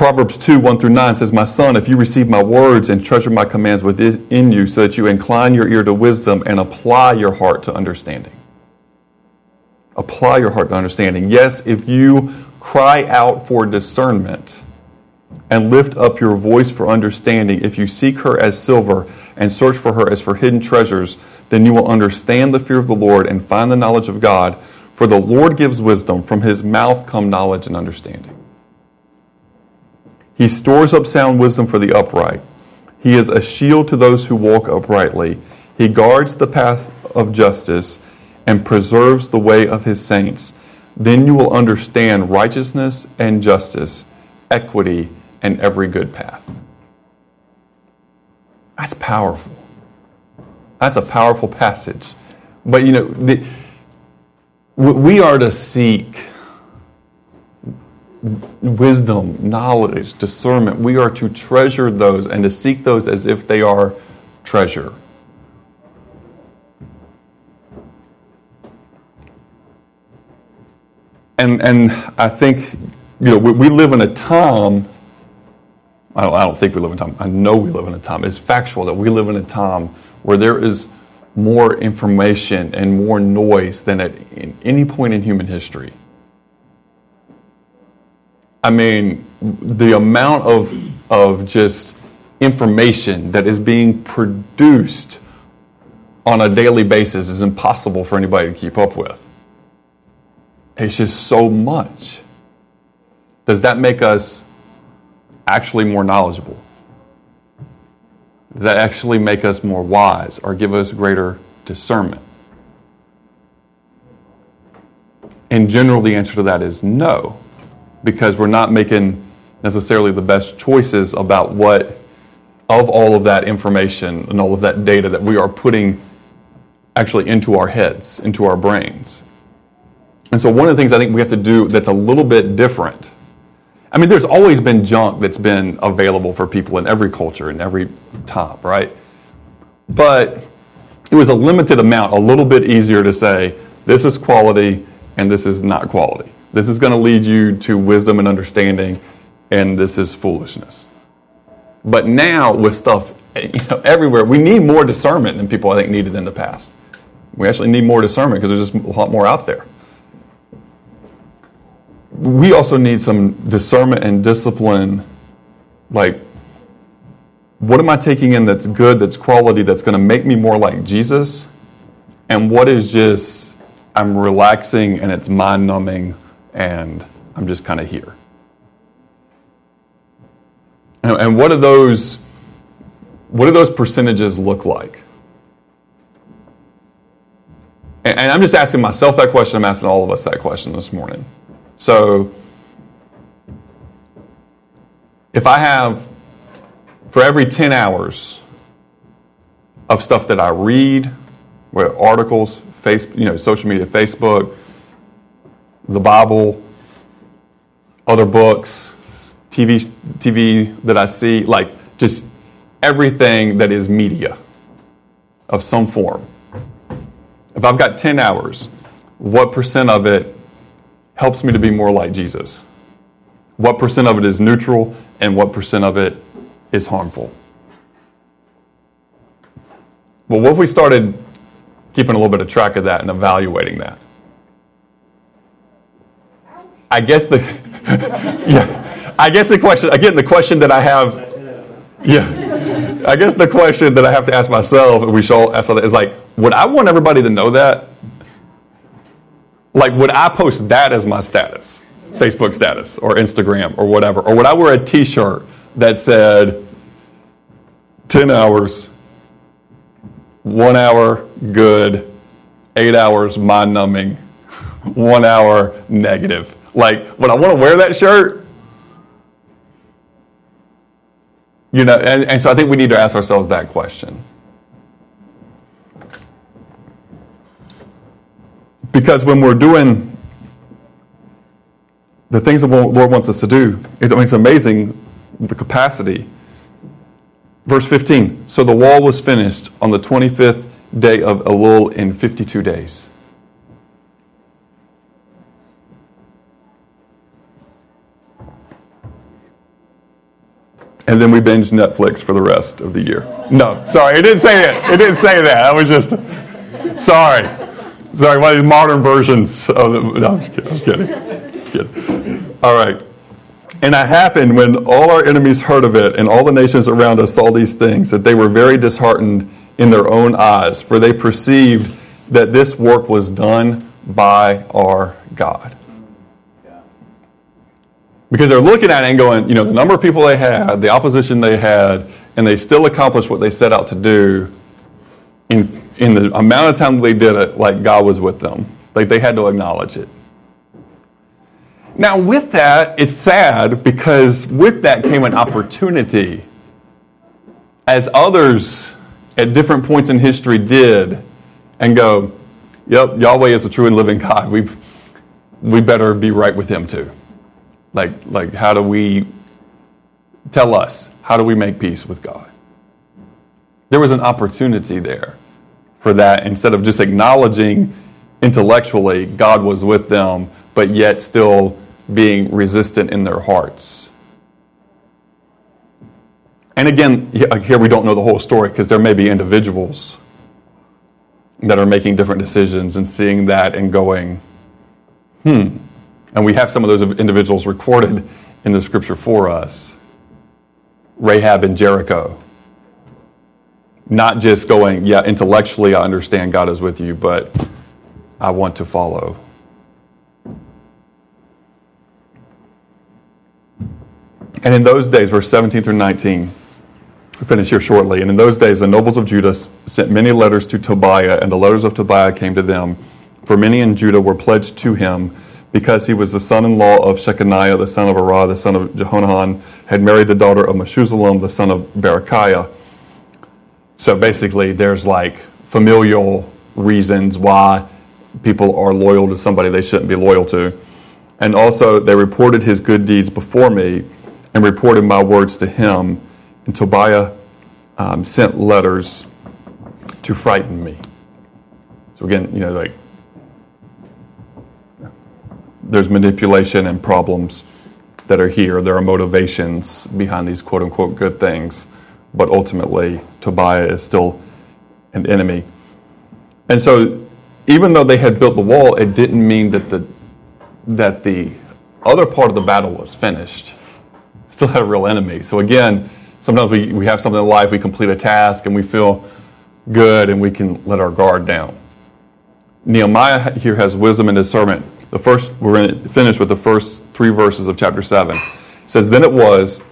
Proverbs 2 1 through 9 says, My son, if you receive my words and treasure my commands within you, so that you incline your ear to wisdom and apply your heart to understanding. Apply your heart to understanding. Yes, if you cry out for discernment and lift up your voice for understanding, if you seek her as silver and search for her as for hidden treasures, then you will understand the fear of the Lord and find the knowledge of God. For the Lord gives wisdom, from his mouth come knowledge and understanding. He stores up sound wisdom for the upright. He is a shield to those who walk uprightly. He guards the path of justice and preserves the way of his saints. Then you will understand righteousness and justice, equity, and every good path. That's powerful. That's a powerful passage. But you know, the, we are to seek wisdom, knowledge, discernment. We are to treasure those and to seek those as if they are treasure. And, and I think, you know, we, we live in a time, I don't, I don't think we live in a time, I know we live in a time, it's factual that we live in a time where there is more information and more noise than at any point in human history. I mean, the amount of, of just information that is being produced on a daily basis is impossible for anybody to keep up with. It's just so much. Does that make us actually more knowledgeable? Does that actually make us more wise or give us greater discernment? In general, the answer to that is no because we're not making necessarily the best choices about what of all of that information and all of that data that we are putting actually into our heads, into our brains. And so one of the things I think we have to do that's a little bit different. I mean, there's always been junk that's been available for people in every culture, in every time, right? But it was a limited amount, a little bit easier to say, this is quality and this is not quality. This is going to lead you to wisdom and understanding, and this is foolishness. But now, with stuff eh, you know, everywhere, we need more discernment than people I think needed in the past. We actually need more discernment because there's just a lot more out there. We also need some discernment and discipline. Like, what am I taking in that's good, that's quality, that's going to make me more like Jesus? And what is just, I'm relaxing and it's mind numbing and I'm just kind of here. And, and what do those what do those percentages look like? And, and I'm just asking myself that question. I'm asking all of us that question this morning. So, if I have for every 10 hours of stuff that I read, where articles, face, you know, social media, Facebook, the Bible, other books, TV, TV that I see, like just everything that is media of some form. If I've got 10 hours, what percent of it helps me to be more like Jesus? What percent of it is neutral and what percent of it is harmful? Well, what if we started keeping a little bit of track of that and evaluating that? I guess the yeah, I guess the question again the question that I have yeah, I guess the question that I have to ask myself, and we should ask that, is like, would I want everybody to know that? Like, would I post that as my status, Facebook status, or Instagram, or whatever, or would I wear a T-shirt that said 10 hours one hour good, eight hours mind numbing, one hour negative. Like, would I want to wear that shirt? You know, and, and so I think we need to ask ourselves that question. Because when we're doing the things the Lord wants us to do, it it's amazing the capacity. Verse 15 So the wall was finished on the 25th day of Elul in 52 days. And then we binge Netflix for the rest of the year. No, sorry, it didn't say it. It didn't say that. I was just sorry, sorry. One of these modern versions of the. No, I'm just kidding. I'm kidding. kidding. All right. And it happened when all our enemies heard of it, and all the nations around us saw these things, that they were very disheartened in their own eyes, for they perceived that this work was done by our God. Because they're looking at it and going, you know, the number of people they had, the opposition they had, and they still accomplished what they set out to do in, in the amount of time they did it, like God was with them. Like they had to acknowledge it. Now, with that, it's sad because with that came an opportunity. As others at different points in history did, and go, yep, Yahweh is a true and living God. We, we better be right with Him too. Like, like how do we tell us, how do we make peace with God? There was an opportunity there for that instead of just acknowledging intellectually God was with them, but yet still being resistant in their hearts. And again, here we don't know the whole story because there may be individuals that are making different decisions and seeing that and going, hmm, and we have some of those individuals recorded in the scripture for us Rahab and Jericho. Not just going, yeah, intellectually, I understand God is with you, but I want to follow. And in those days, verse 17 through 19, we'll finish here shortly. And in those days, the nobles of Judah sent many letters to Tobiah, and the letters of Tobiah came to them, for many in Judah were pledged to him because he was the son-in-law of Shechaniah, the son of Arah, the son of Jehohanan, had married the daughter of Meshullam, the son of Berechiah. So basically, there's like familial reasons why people are loyal to somebody they shouldn't be loyal to. And also, they reported his good deeds before me and reported my words to him. And Tobiah um, sent letters to frighten me. So again, you know, like there's manipulation and problems that are here. There are motivations behind these quote unquote good things, but ultimately, Tobiah is still an enemy. And so, even though they had built the wall, it didn't mean that the, that the other part of the battle was finished. Still had a real enemy. So, again, sometimes we, we have something in life, we complete a task, and we feel good, and we can let our guard down. Nehemiah here has wisdom in his discernment the first, we're going to finish with the first three verses of chapter 7. It says, Then it was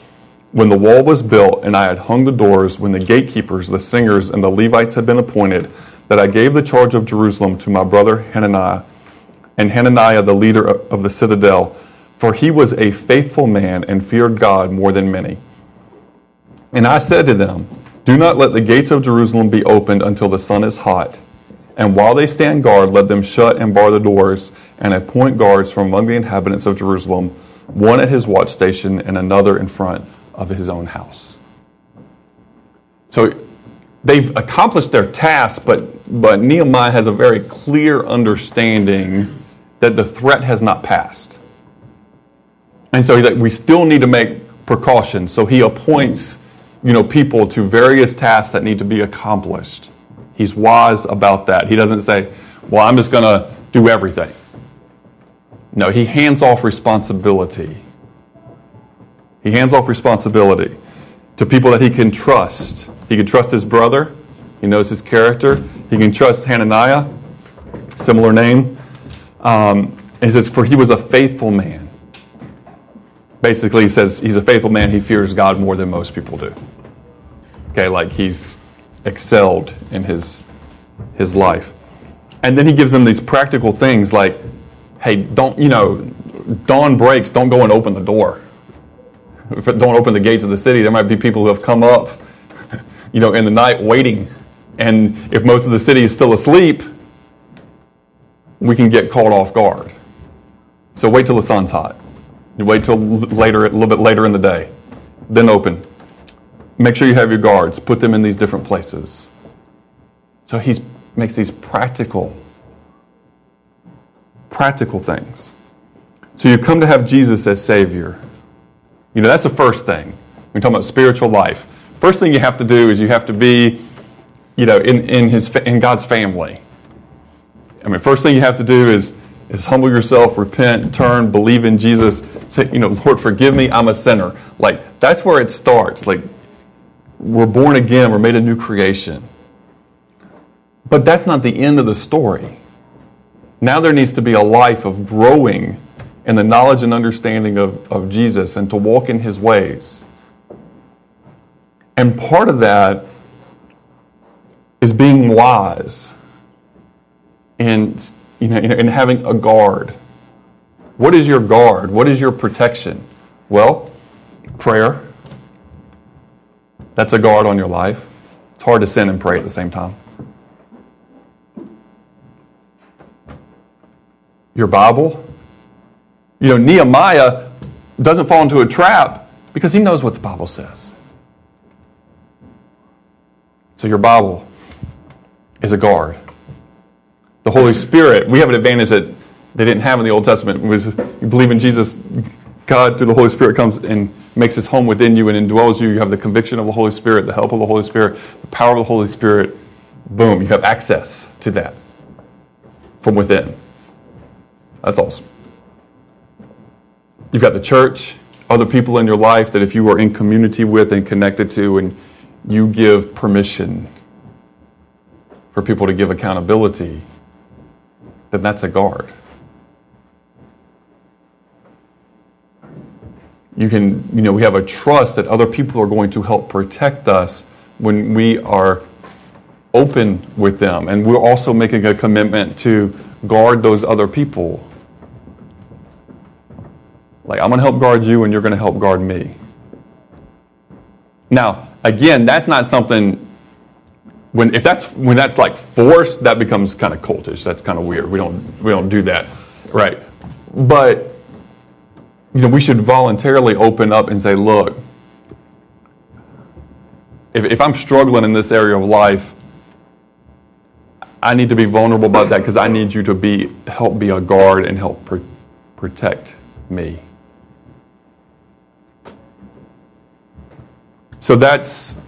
when the wall was built and I had hung the doors, when the gatekeepers, the singers, and the Levites had been appointed, that I gave the charge of Jerusalem to my brother Hanani, and Hananiah, the leader of the citadel, for he was a faithful man and feared God more than many. And I said to them, Do not let the gates of Jerusalem be opened until the sun is hot. And while they stand guard, let them shut and bar the doors and appoint guards from among the inhabitants of Jerusalem, one at his watch station and another in front of his own house. So they've accomplished their task, but, but Nehemiah has a very clear understanding that the threat has not passed. And so he's like, we still need to make precautions. So he appoints, you know, people to various tasks that need to be accomplished. He's wise about that. He doesn't say, well, I'm just going to do everything. No, he hands off responsibility. He hands off responsibility to people that he can trust. He can trust his brother, he knows his character. He can trust Hananiah, similar name. Um, he says, For he was a faithful man. Basically, he says he's a faithful man. He fears God more than most people do. Okay, like he's excelled in his, his life. And then he gives them these practical things like, hey, don't, you know, dawn breaks, don't go and open the door. Don't open the gates of the city. There might be people who have come up, you know, in the night waiting. And if most of the city is still asleep, we can get caught off guard. So wait till the sun's hot. Wait till later, a little bit later in the day. Then open. Make sure you have your guards. Put them in these different places. So he makes these practical, practical things. So you come to have Jesus as Savior. You know, that's the first thing. We're talking about spiritual life. First thing you have to do is you have to be, you know, in, in, his, in God's family. I mean, first thing you have to do is is humble yourself, repent, turn, believe in Jesus. Say, you know, Lord, forgive me, I'm a sinner. Like, that's where it starts. Like, we're born again, we're made a new creation. But that's not the end of the story. Now there needs to be a life of growing in the knowledge and understanding of, of Jesus and to walk in his ways. And part of that is being wise and you know, and having a guard. What is your guard? What is your protection? Well, prayer. That's a guard on your life. It's hard to sin and pray at the same time. Your Bible. You know, Nehemiah doesn't fall into a trap because he knows what the Bible says. So your Bible is a guard the Holy Spirit, we have an advantage that they didn't have in the Old Testament. You believe in Jesus, God through the Holy Spirit comes and makes his home within you and indwells you. You have the conviction of the Holy Spirit, the help of the Holy Spirit, the power of the Holy Spirit. Boom, you have access to that from within. That's awesome. You've got the church, other people in your life that if you are in community with and connected to, and you give permission for people to give accountability then that's a guard. You can, you know, we have a trust that other people are going to help protect us when we are open with them. And we're also making a commitment to guard those other people. Like, I'm going to help guard you, and you're going to help guard me. Now, again, that's not something when if that's when that's like forced, that becomes kind of cultish. That's kind of weird. We don't we don't do that, right? But you know, we should voluntarily open up and say, look, if, if I'm struggling in this area of life, I need to be vulnerable about that because I need you to be help be a guard and help pr- protect me. So that's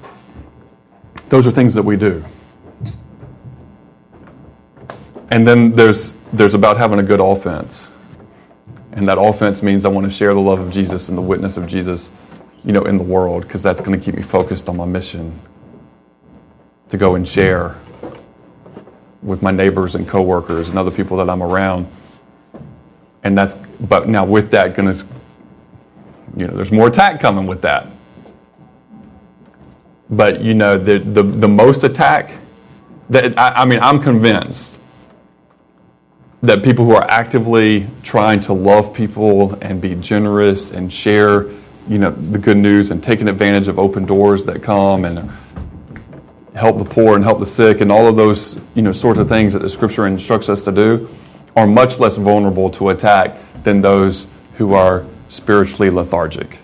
those are things that we do. And then there's, there's about having a good offense. And that offense means I want to share the love of Jesus and the witness of Jesus, you know, in the world, because that's going to keep me focused on my mission to go and share with my neighbors and coworkers and other people that I'm around. And that's, but now with that, going to, you know, there's more attack coming with that. But you know, the, the, the most attack, that I, I mean, I'm convinced that people who are actively trying to love people and be generous and share, you know, the good news and taking advantage of open doors that come and help the poor and help the sick and all of those, you know, sorts of things that the scripture instructs us to do are much less vulnerable to attack than those who are spiritually lethargic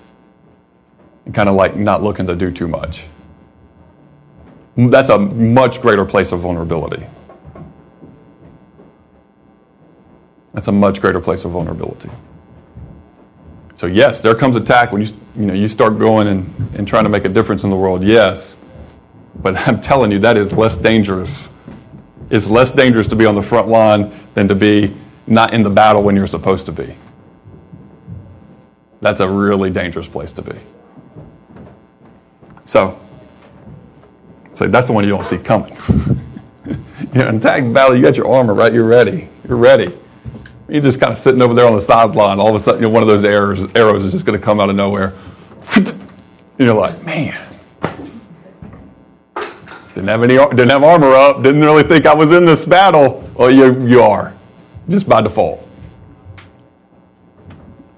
and kind of like not looking to do too much that's a much greater place of vulnerability. That's a much greater place of vulnerability. So yes, there comes attack when you you know you start going and, and trying to make a difference in the world. Yes, but I'm telling you that is less dangerous. It's less dangerous to be on the front line than to be not in the battle when you're supposed to be. That's a really dangerous place to be. So so that's the one you don't see coming. you know, in tag battle, you got your armor right. You're ready. You're ready. You're just kind of sitting over there on the sideline. All of a sudden, you know, one of those arrows, arrows is just going to come out of nowhere. And you're like, man. Didn't have any, didn't have armor up. Didn't really think I was in this battle. Well, you, you are, just by default.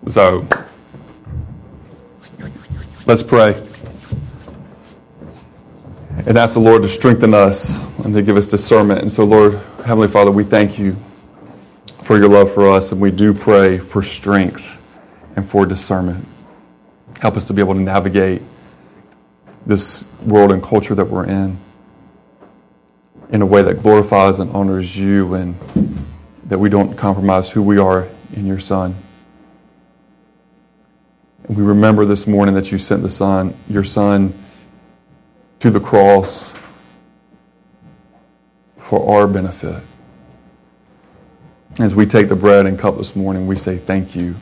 So, let's pray. And ask the Lord to strengthen us and to give us discernment. And so, Lord, Heavenly Father, we thank you for your love for us, and we do pray for strength and for discernment. Help us to be able to navigate this world and culture that we're in in a way that glorifies and honors you and that we don't compromise who we are in your Son. And we remember this morning that you sent the Son, your Son, to the cross for our benefit. As we take the bread and cup this morning, we say thank you.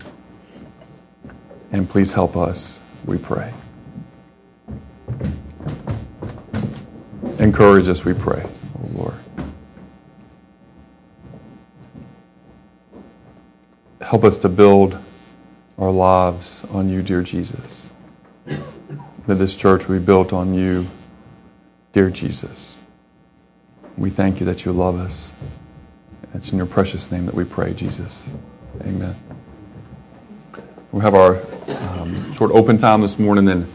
And please help us, we pray. Encourage us, we pray, oh Lord. Help us to build our lives on you, dear Jesus. That this church will be built on you, dear Jesus. We thank you that you love us. It's in your precious name that we pray, Jesus. Amen. We have our um, short open time this morning, and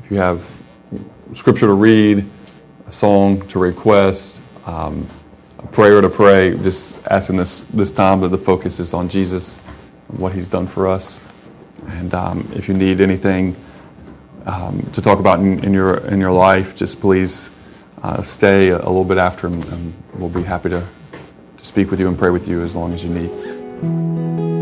if you have scripture to read, a song to request, um, a prayer to pray, just asking this this time that the focus is on Jesus and what He's done for us. And um, if you need anything um, to talk about in, in, your in your life, just please uh, stay a, a, little bit after, and, and we'll be happy to, to speak with you and pray with you as long as you need.